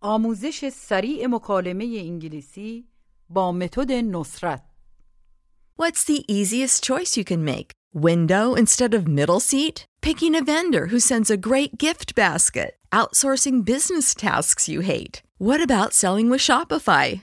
آموزش سریع مکالمه انگلیسی با متد نصرت What's the easiest choice you can make? Window instead of middle seat? Picking a vendor who sends a great gift basket? Outsourcing business tasks you hate? What about selling with Shopify?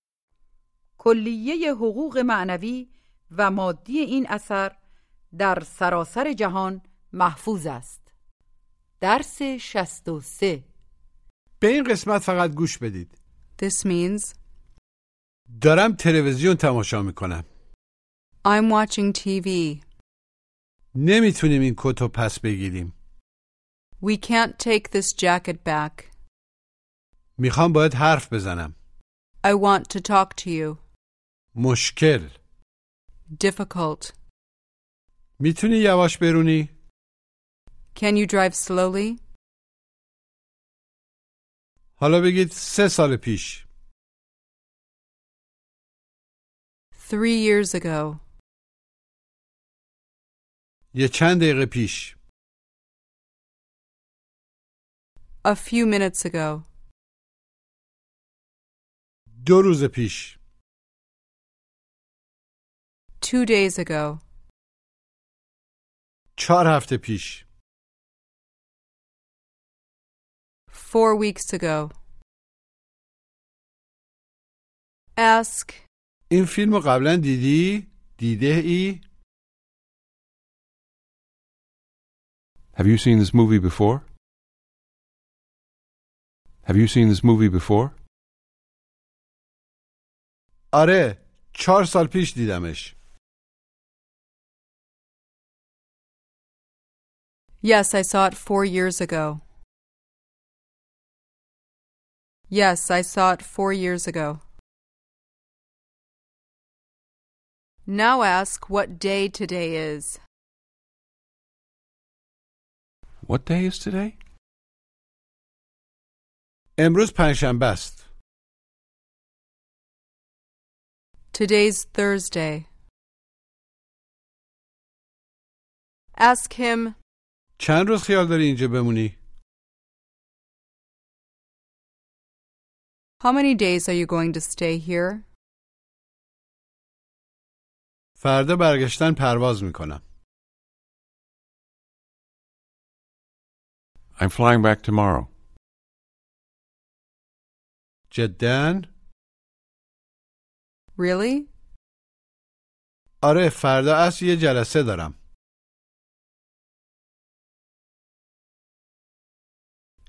کلیه حقوق معنوی و مادی این اثر در سراسر جهان محفوظ است درس 63 به این قسمت فقط گوش بدید This means دارم تلویزیون تماشا می‌کنم I'm watching TV. نمی‌تونیم این کت رو پس بگیریم We can't take this jacket back. می‌خوام باید حرف بزنم I want to talk to you. مشکل Difficult. می‌تونی یواش برونی؟ Can you drive slowly? حالا بگید سه سال پیش Three years ago. یه چند دقیقه پیش A few minutes ago. دو روز پیش Two days ago. چهار هفته پیش Four weeks ago. Ask, این فیلم رو قبلا دیدی؟ دیده ای؟ Have you seen this movie before? Have you seen this movie before? آره چهار سال پیش دیدمش yes, I saw it four years ago. Yes, I saw it four years ago. Now ask what day today is. What day is today? امروز پنجشنبه است Today's Thursday. Ask him, چند روز خیال داری اینجا بمونی؟ How many days are you going to stay here? فردا برگشتن پرواز می‌کنم I'm flying back tomorrow. جدا؟ Really? آره فردا اصر یه جلسه دارم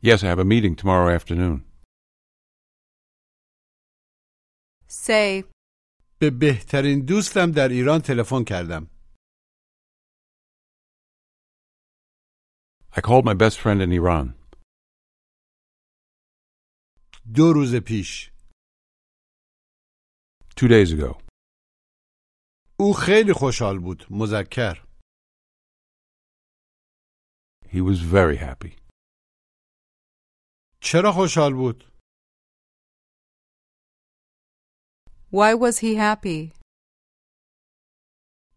Yes, I have a meeting tomorrow afternoon. Say, به بهترین دوستم در ایران تلفن کردم I called my best friend in Iran. دو روز پیش Two days ago. او خیلی خوشحال بود مذکر He was very happy. چرا خوشحال بود؟ why was he happy?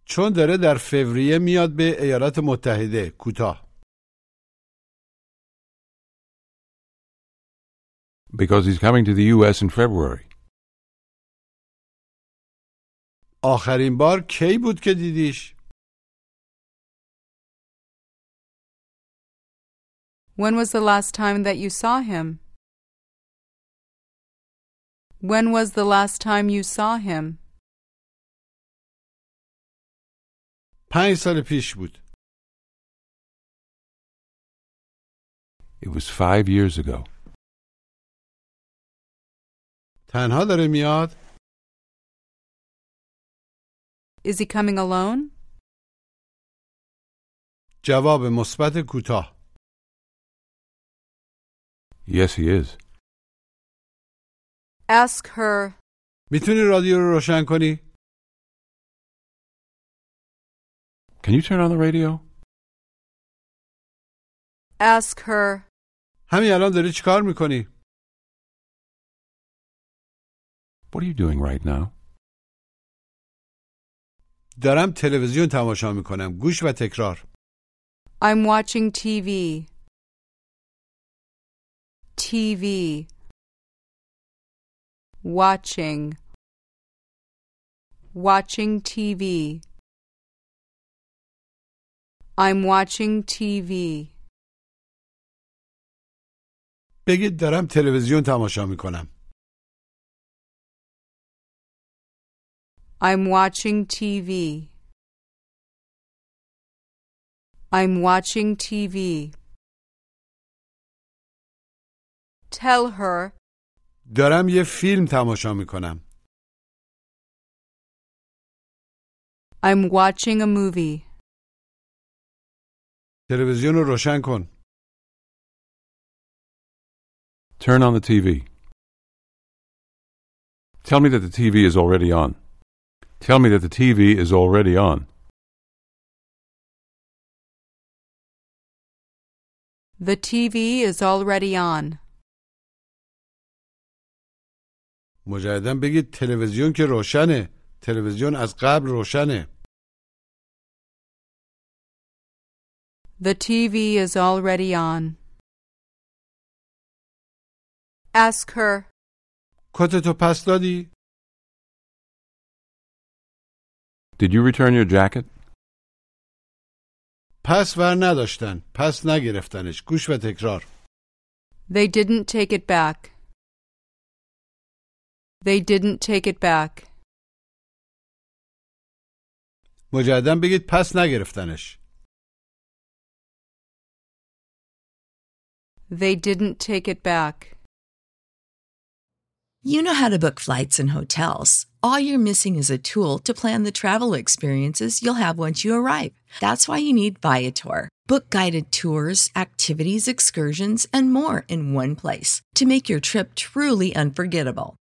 چون داره در فوریه میاد به ایالات متحده کوتاه Because he's coming to the U.S. in February. آخرین بار کی بود که دیدیش؟ When was the last time that you saw him? When was the last time you saw him? پنج سال پیش بود. It was five years ago. تنها داره میاد؟ Is he coming alone? جواب مثبت کوتاه. Yes, he is. Ask her, میتونی رادیو رو روشن کنی؟ Can you turn on the radio? ask her, همین الان داری چیکار میکنی؟ What are you doing right now? دارم تلویزیون تماشا میکنم. گوش و تکرار. I'm watching TV. TV. Watching. Watching TV. I'm watching TV. بگید دارم تلویزیون تماشا میکنم. I'm watching TV. I'm watching TV. Tell her دارم یه فیلم تماشا میکنم. I'm watching a movie. تلویزیون رو روشن کن. Turn on the TV. Tell me that the TV is already on. Tell me that the TV is already on. The TV is already on. مجددا بگید تلویزیون که روشنه. تلویزیون از قبل روشنه. The TV is already on. Ask her, کتتو پس دادی؟ Did you return your jacket? پس ور نداشتن. پس نگرفتنش. گوش و تکرار. they didn't take it back. They didn't take it back. مجددا بگید پس نگرفتنش. They didn't take it back. You know how to book flights and hotels. All you're missing is a tool to plan the travel experiences you'll have once you arrive. That's why you need Viator. Book guided tours, activities, excursions, and more in one place to make your trip truly unforgettable.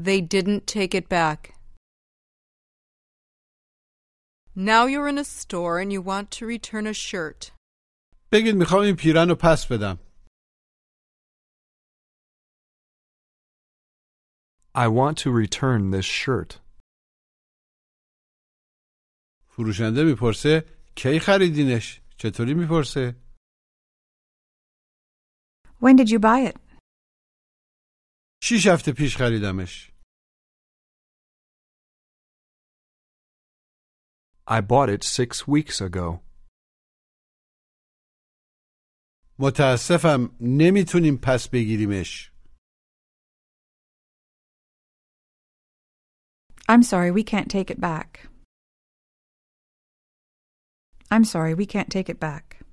They didn't take it back. Now you're in a store and you want to return a shirt. بگید میخوام این پیرن رو پس بدم. I want to return this shirt. فروشنده میپرسه کی خریدینش؟ چطوری میپرسه؟ When did you buy it? شیش هفته پیش خریدمش. I bought it six weeks ago. متاسفم نمیتونیم پس بگیریمش I'm sorry, we can't take it back. I'm sorry, we can't take it back.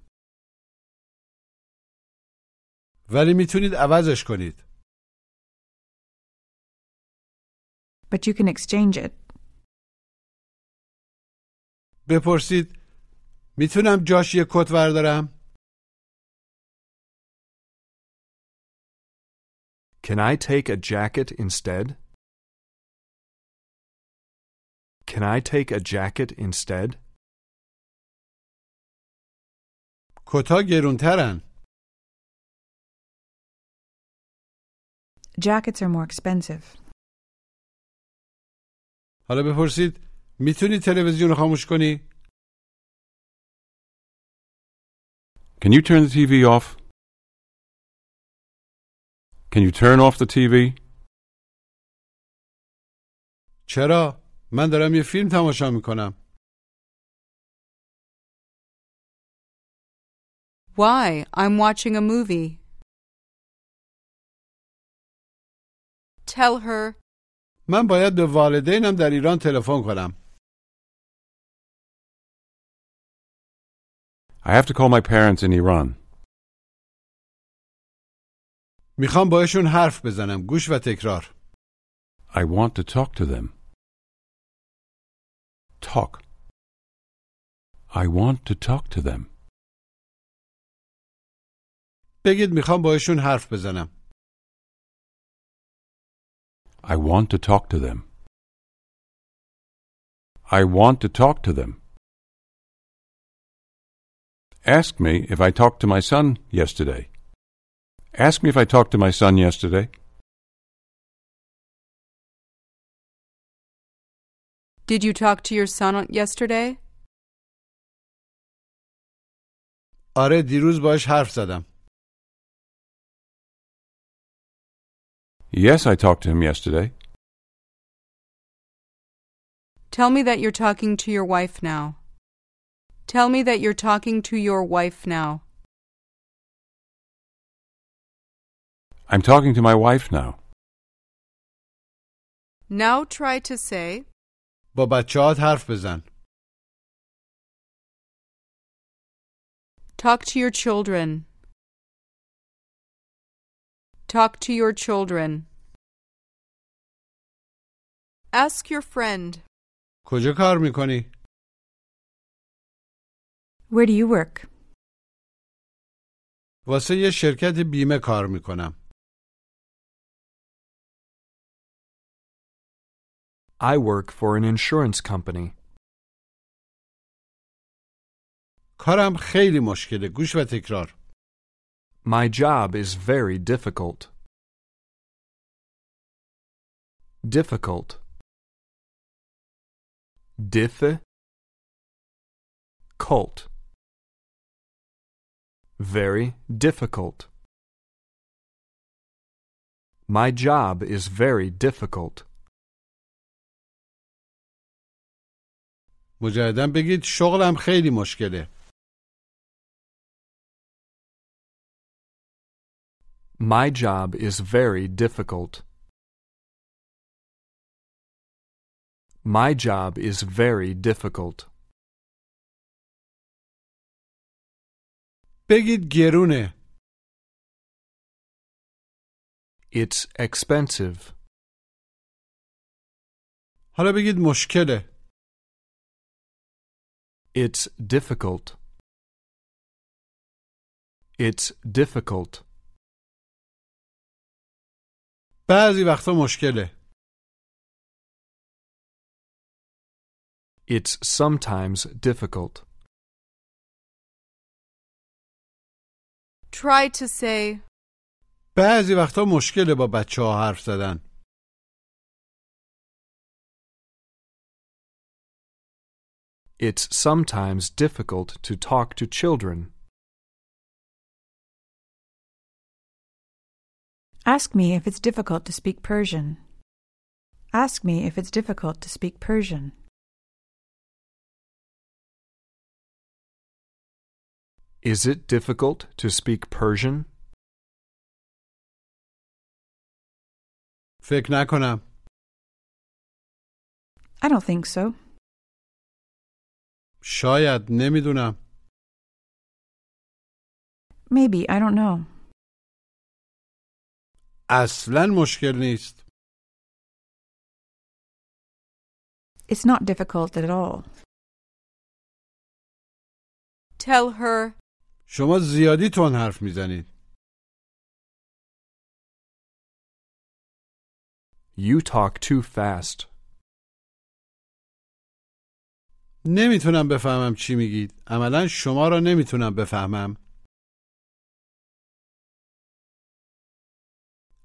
ولی میتونید عوضش کنید But you can exchange it. بپرسید می‌تونم جاش یه کت وردارم Can I take a jacket instead? Can I take a jacket instead? کتا گرونترن Jackets are more expensive. حالا بپرسید می‌تونی تلویزیون رو خاموش کنی Can you turn the TV off? Can you turn off the TV? چرا من دارم یه فیلم تماشا می‌کنم Why? I'm watching a movie. Tell her, من باید به والدینم در ایران تلفن کنم I have to call my parents in Iran. میخوام باهاشون حرف بزنم گوش و تکرار I want to talk to them. Talk. I want to talk to them. بگید میخوام باهاشون حرف بزنم I want to talk to them. I want to talk to them. Ask me if I talked to my son yesterday. Ask me if I talked to my son yesterday. Did you talk to your son yesterday? آره دیروز باهاش حرف زدم Yes, I talked to him yesterday. Tell me that you're talking to your wife now. Tell me that you're talking to your wife now. I'm talking to my wife now. Now try to say, با بچه هات حرف بزن Talk to your children. Talk to your children. Ask your friend. کجا کار میکنی؟ Where do you work? واسه یه شرکت بیمه کار میکنم I work for an insurance company. کارم خیلی مشکله گوش و تکرار My job is very difficult. Difficult. Diff. Cult. Very difficult. My job is very difficult. مجددا بگید شغلم خیلی مشکله My job is very difficult. My job is very difficult. بگید گرونه It's expensive. حالا بگید مشکله It's difficult. It's difficult. بعضی وقتا مشکله It's sometimes difficult. Try to say, بعضی وقتا مشکله با بچه ها حرف زدن It's sometimes difficult to talk to children. Ask me if it's difficult to speak Persian. Ask me if it's difficult to speak Persian. Is it difficult to speak Persian? فکر نکنم I don't think so. شاید نمیدونم Maybe, I don't know. اصلا مشکل نیست It's not difficult at all. Tell her, شما زیادی تون حرف می‌زنید You talk too fast. نمی‌تونم بفهمم چی میگید عملا شما را نمی‌تونم بفهمم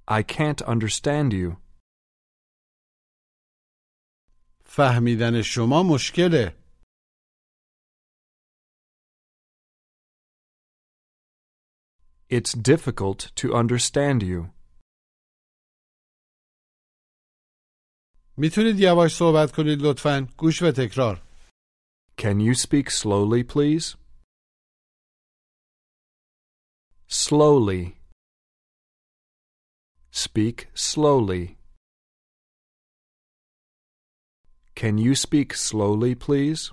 I can't understand you. فهمیدن شما مشکله It's difficult to understand you. میتونید یواش صحبت کنید لطفا گوش و تکرار Can you speak slowly, please? Slowly. Speak slowly. Can you speak slowly, please?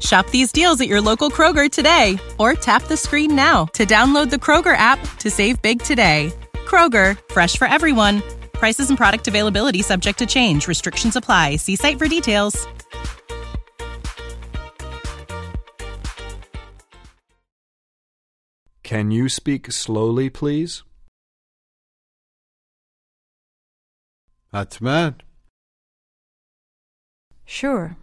Shop these deals at your local Kroger today or tap the screen now to download the Kroger app to save big today. Kroger, fresh for everyone. Prices and product availability subject to change. Restrictions apply. See site for details. Can you speak slowly, please? حتما Sure.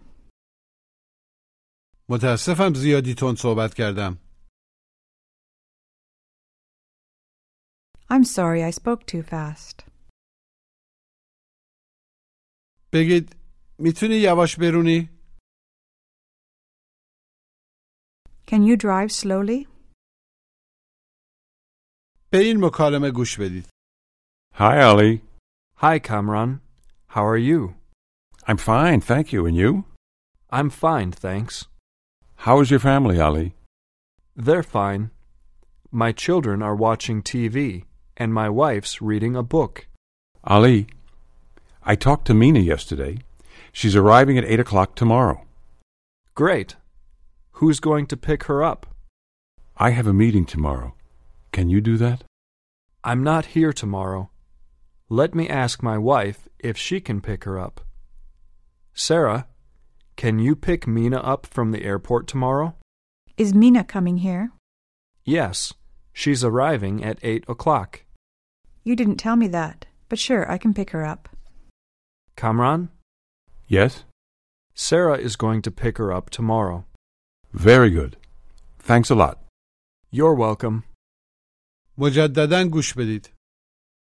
متاسفم زیادی تون صحبت کردم I'm sorry I spoke too fast. بگید میتونی یواش برونی Can you drive slowly? به این مکالمه گوش بدید Hi, Ali. Hi, Kamran. How are you? I'm fine, thank you. And you? I'm fine, thanks. How is your family, Ali? They're fine. My children are watching TV, and my wife's reading a book. Ali, I talked to Mina yesterday. She's arriving at 8 o'clock tomorrow. Great. Who's going to pick her up? I have a meeting tomorrow. Can you do that? I'm not here tomorrow. Let me ask my wife if she can pick her up. Sarah, can you pick Mina up from the airport tomorrow? Is Mina coming here? Yes, she's arriving at 8 o'clock. You didn't tell me that, but sure, I can pick her up. Kamran, Yes? Sarah is going to pick her up tomorrow. Very good. Thanks a lot. You're welcome. مجددا گوش بدید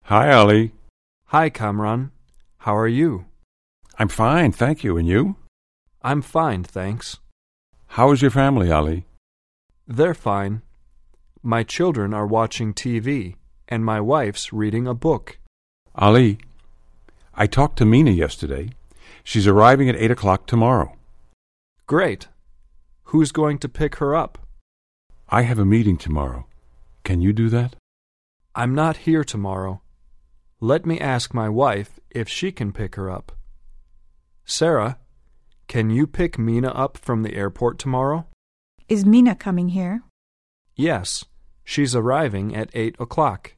Hi, Ali. Hi, Kamran. How are you? I'm fine, thank you. And you? I'm fine, thanks. How is your family, Ali? They're fine. My children are watching TV, and my wife's reading a book. Ali, I talked to Mina yesterday. She's arriving at 8 o'clock tomorrow. Great. Who's going to pick her up? I have a meeting tomorrow. Can you do that? I'm not here tomorrow. Let me ask my wife if she can pick her up. Sarah, can you pick Mina up from the airport tomorrow? Is Mina coming here? Yes, she's arriving at 8 o'clock.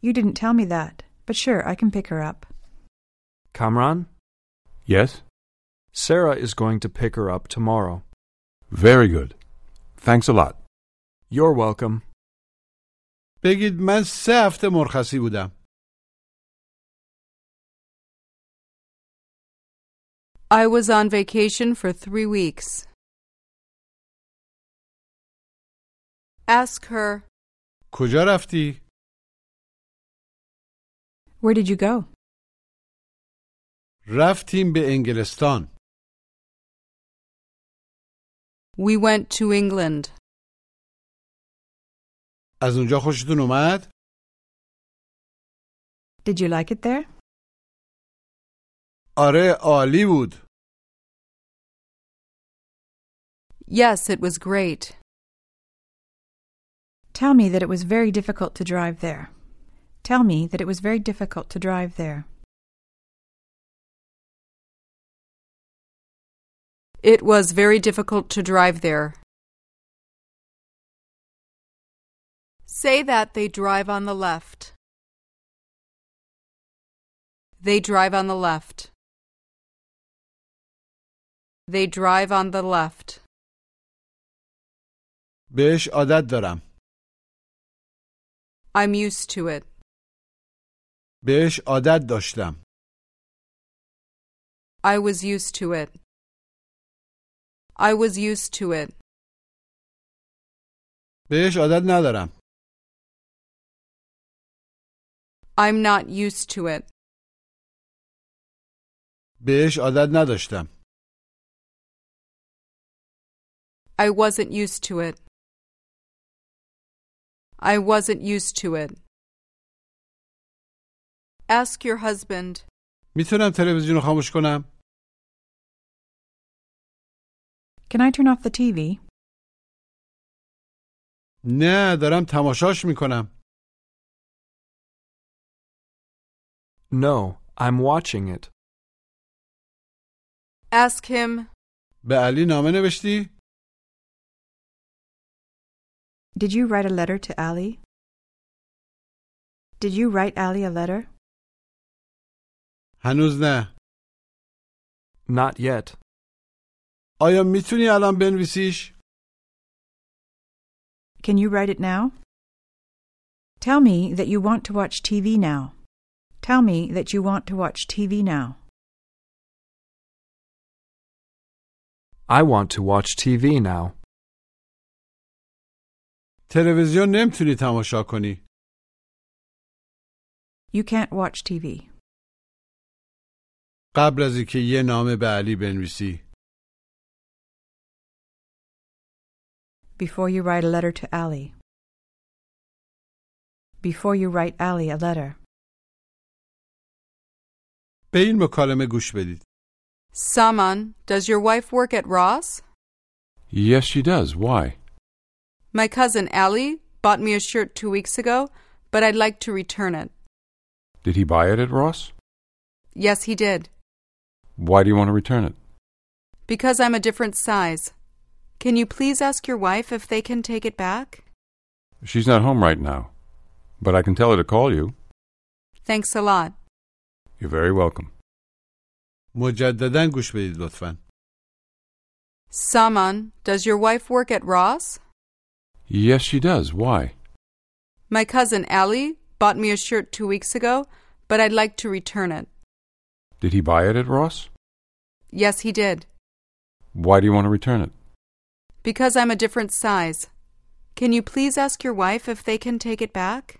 You didn't tell me that, but sure, I can pick her up. Kamran, Yes? Sarah is going to pick her up tomorrow. Very good. Thanks a lot. You're welcome. بگید من سه هفته مرخصی بودم I was on vacation for three weeks. Ask her, کجا رفتی؟ Where did you go? رفتیم به انگلستان We went to England. از اونجا خوشتون اومد؟ Did you like it there? آره عالی بود Yes, it was great. Tell me that it was very difficult to drive there. Tell me that it was very difficult to drive there. It was very difficult to drive there. Say that they drive on the left. They drive on the left. They drive on the left. بهش عادت دارم I'm used to it. بهش عادت داشتم I was used to it. I was used to it. بهش عادت ندارم I'm not used to it. بهش عادت نداشتم I wasn't used to it. I wasn't used to it. Ask your husband. میتونم تلویزیون رو خاموش کنم؟ Can I turn off the TV? نه دارم تماشاش میکنم No, I'm watching it. Ask him. به علی نامه نوشتی؟ Did you write a letter to Ali? Did you write Ali a letter? هنوز نه Not yet. آیا میتونی الان بنویسیش؟ Can you write it now? Tell me that you want to watch TV now. Tell me that you want to watch TV now. I want to watch TV now. تلویزیون نمی‌تونی تماشا کنی You can't watch TV. قبل از اینکه یه نامه به علی بنویسی Before you write a letter to Ali. Before you write Ali a letter. به این مکالمه گوش بدید Saman, does your wife work at Ross? Yes, she does. Why? My cousin Ali bought me a shirt two weeks ago, but I'd like to return it. Did he buy it at Ross? Yes, he did. Why do you want to return it? Because I'm a different size. Can you please ask your wife if they can take it back? She's not home right now, but I can tell her to call you. Thanks a lot. You're very welcome. مجددا گوش بدید لطفا Saman, does your wife work at Ross? Yes, she does. Why? My cousin Ali bought me a shirt two weeks ago, but I'd like to return it. Did he buy it at Ross? Yes, he did. Why do you want to return it? Because I'm a different size. Can you please ask your wife if they can take it back?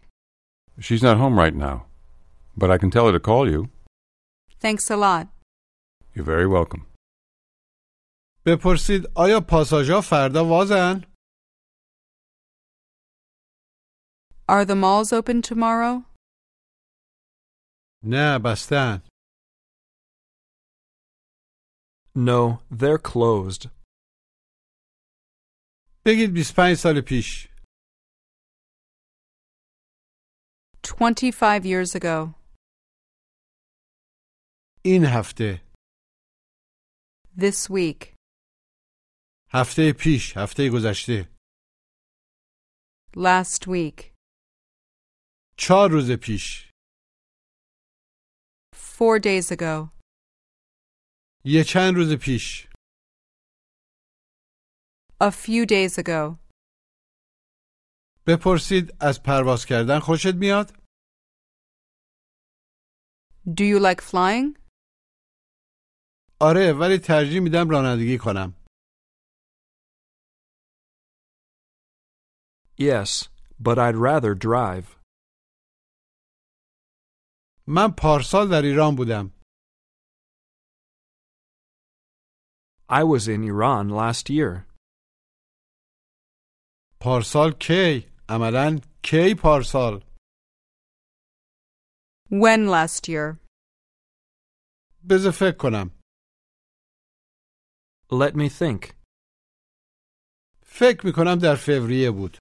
She's not home right now, but I can tell her to call you. Thanks a lot. You're very welcome. بپرسید آیا پاساژها فردا وازن؟ Are the malls open tomorrow? نه بستن No, they're closed. بگید 25 سال پیش 25 years ago. این هفته This week. هفته پیش هفته گذشته Last week. چهار روز پیش Four days ago. یه چند روز پیش A few days ago. بپرسید از پرواز کردن خوشت میاد؟ Do you like flying? آره ولی ترجیح میدم رانندگی کنم Yes, but I'd rather drive. من پارسال در ایران بودم I was in Iran last year. پارسال کی؟ عملا کی پارسال؟ When last year? بذار فکر کنم Let me think. فکر می‌کنم در فوریه بود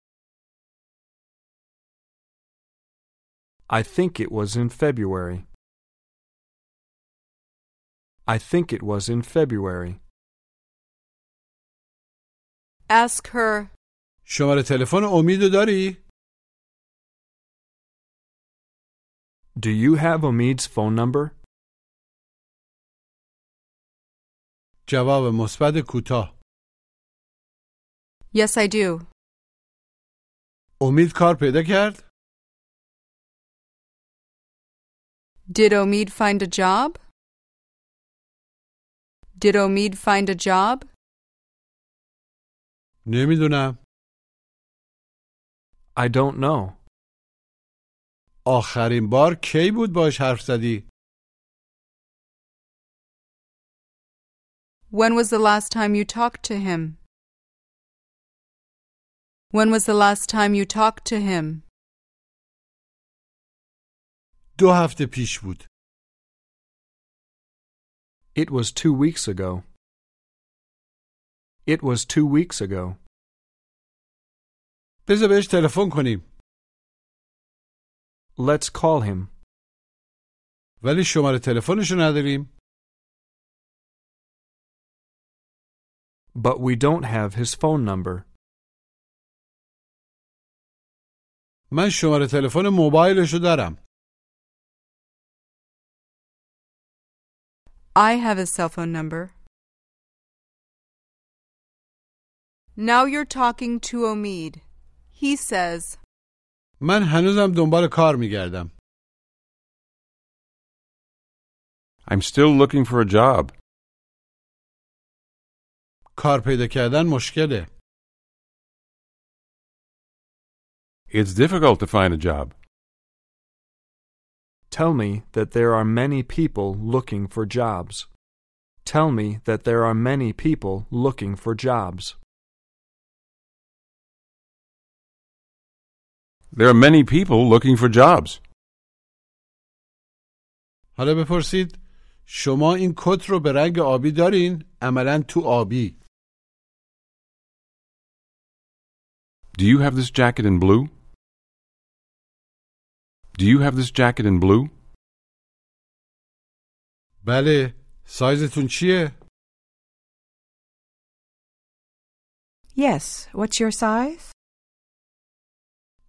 I think it was in February. I think it was in February. Ask her. شماره تلفن امیدو داری؟ Do you have Omid's phone number? جواب مثبت کوتاه Yes, I do. امید کار پیدا کرد؟ Did Omid find a job? Did Omid find a job? نمیدونم I don't know. آخرین بار کی بود باش حرف زدی؟ When was the last time you talked to him? When was the last time you talked to him? دو هفته پیش بود It was two weeks ago. It was two weeks ago. بذار بهش تلفن کنیم Let's call him. ولی شماره تلفنشو نداریم But we don't have his phone number. من شماره تلفن موبایلشو دارم I have his cell phone number. Now you're talking to Omid. He says, من هنوزم دنبال کار میگردم I'm still looking for a job. کار پیدا کردن مشکله It's difficult to find a job. Tell me that there are many people looking for jobs. Tell me that there are many people looking for jobs. There are many people looking for jobs. حالا بپرسید شما این کت رو به رنگ آبی دارین؟ عملا تو آبی Do you have this jacket in blue? Do you have this jacket in blue? بله سایزتون چیه؟ Yes, what's your size?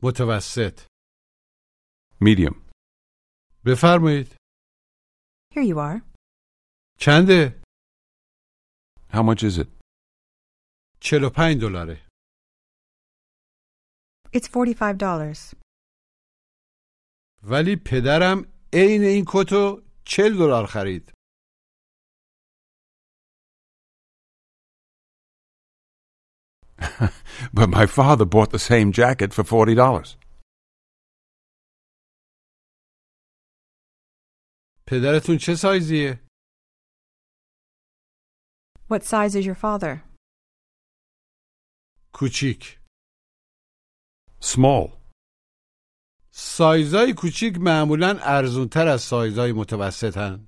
متوسط Medium. بفرمایید Here you are. چنده؟ How much is it? 45 دلاره It's $45. ولی پدرم عین این کتو 40 دلار خرید But my father bought the same jacket for $40. پدرتون چه سایزیه؟ What size is your father? کوچیک Small. سایزای کوچیک معمولا ارزونتر از سایزای متوسطن.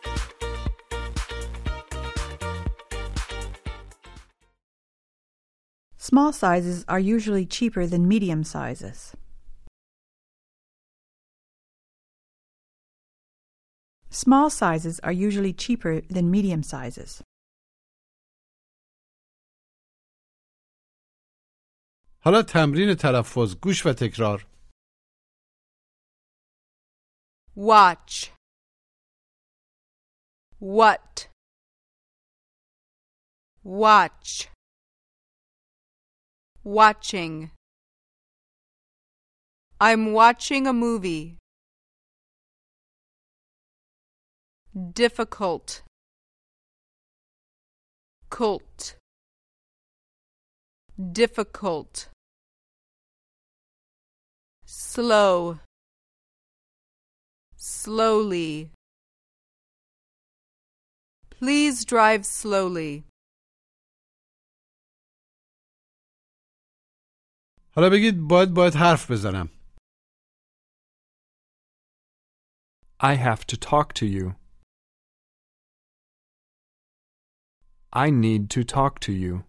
Small sizes are usually cheaper than medium sizes. Small sizes are usually cheaper than medium sizes. حالا تمرین تلفظ گوش و تکرار. Watch. What? Watch. Watching. I'm watching a movie. Difficult. Cult. Difficult. Slow. Slowly. Please drive slowly. حالا بگید باید باید حرف بزنم. I have to talk to you. I need to talk to you.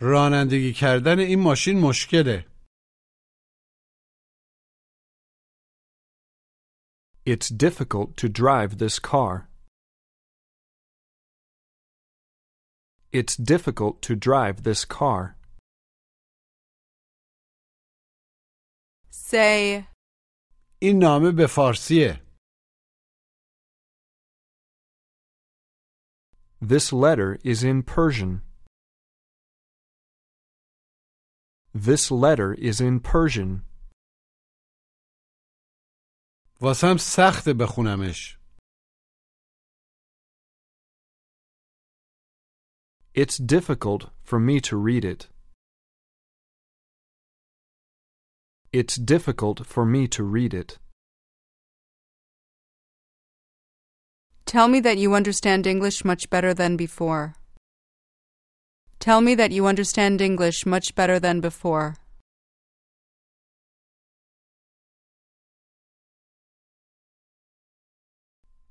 رانندگی کردن این ماشین مشکله. It's difficult to drive this car. It's difficult to drive this car. Say, این نامه به فارسیه. This letter is in Persian. This letter is in Persian. واسم سخته بخونمش. It's difficult for me to read it. It's difficult for me to read it. tell me that you understand English much better than before. Tell me that you understand English much better than before.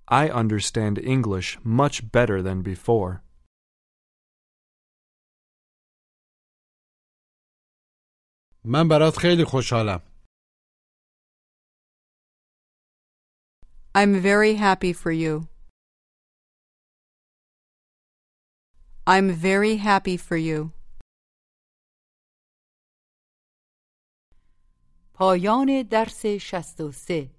I understand English much better than before. من برات خیلی خوشحالم. I'm very happy for you. I'm very happy for you. پایان درس 63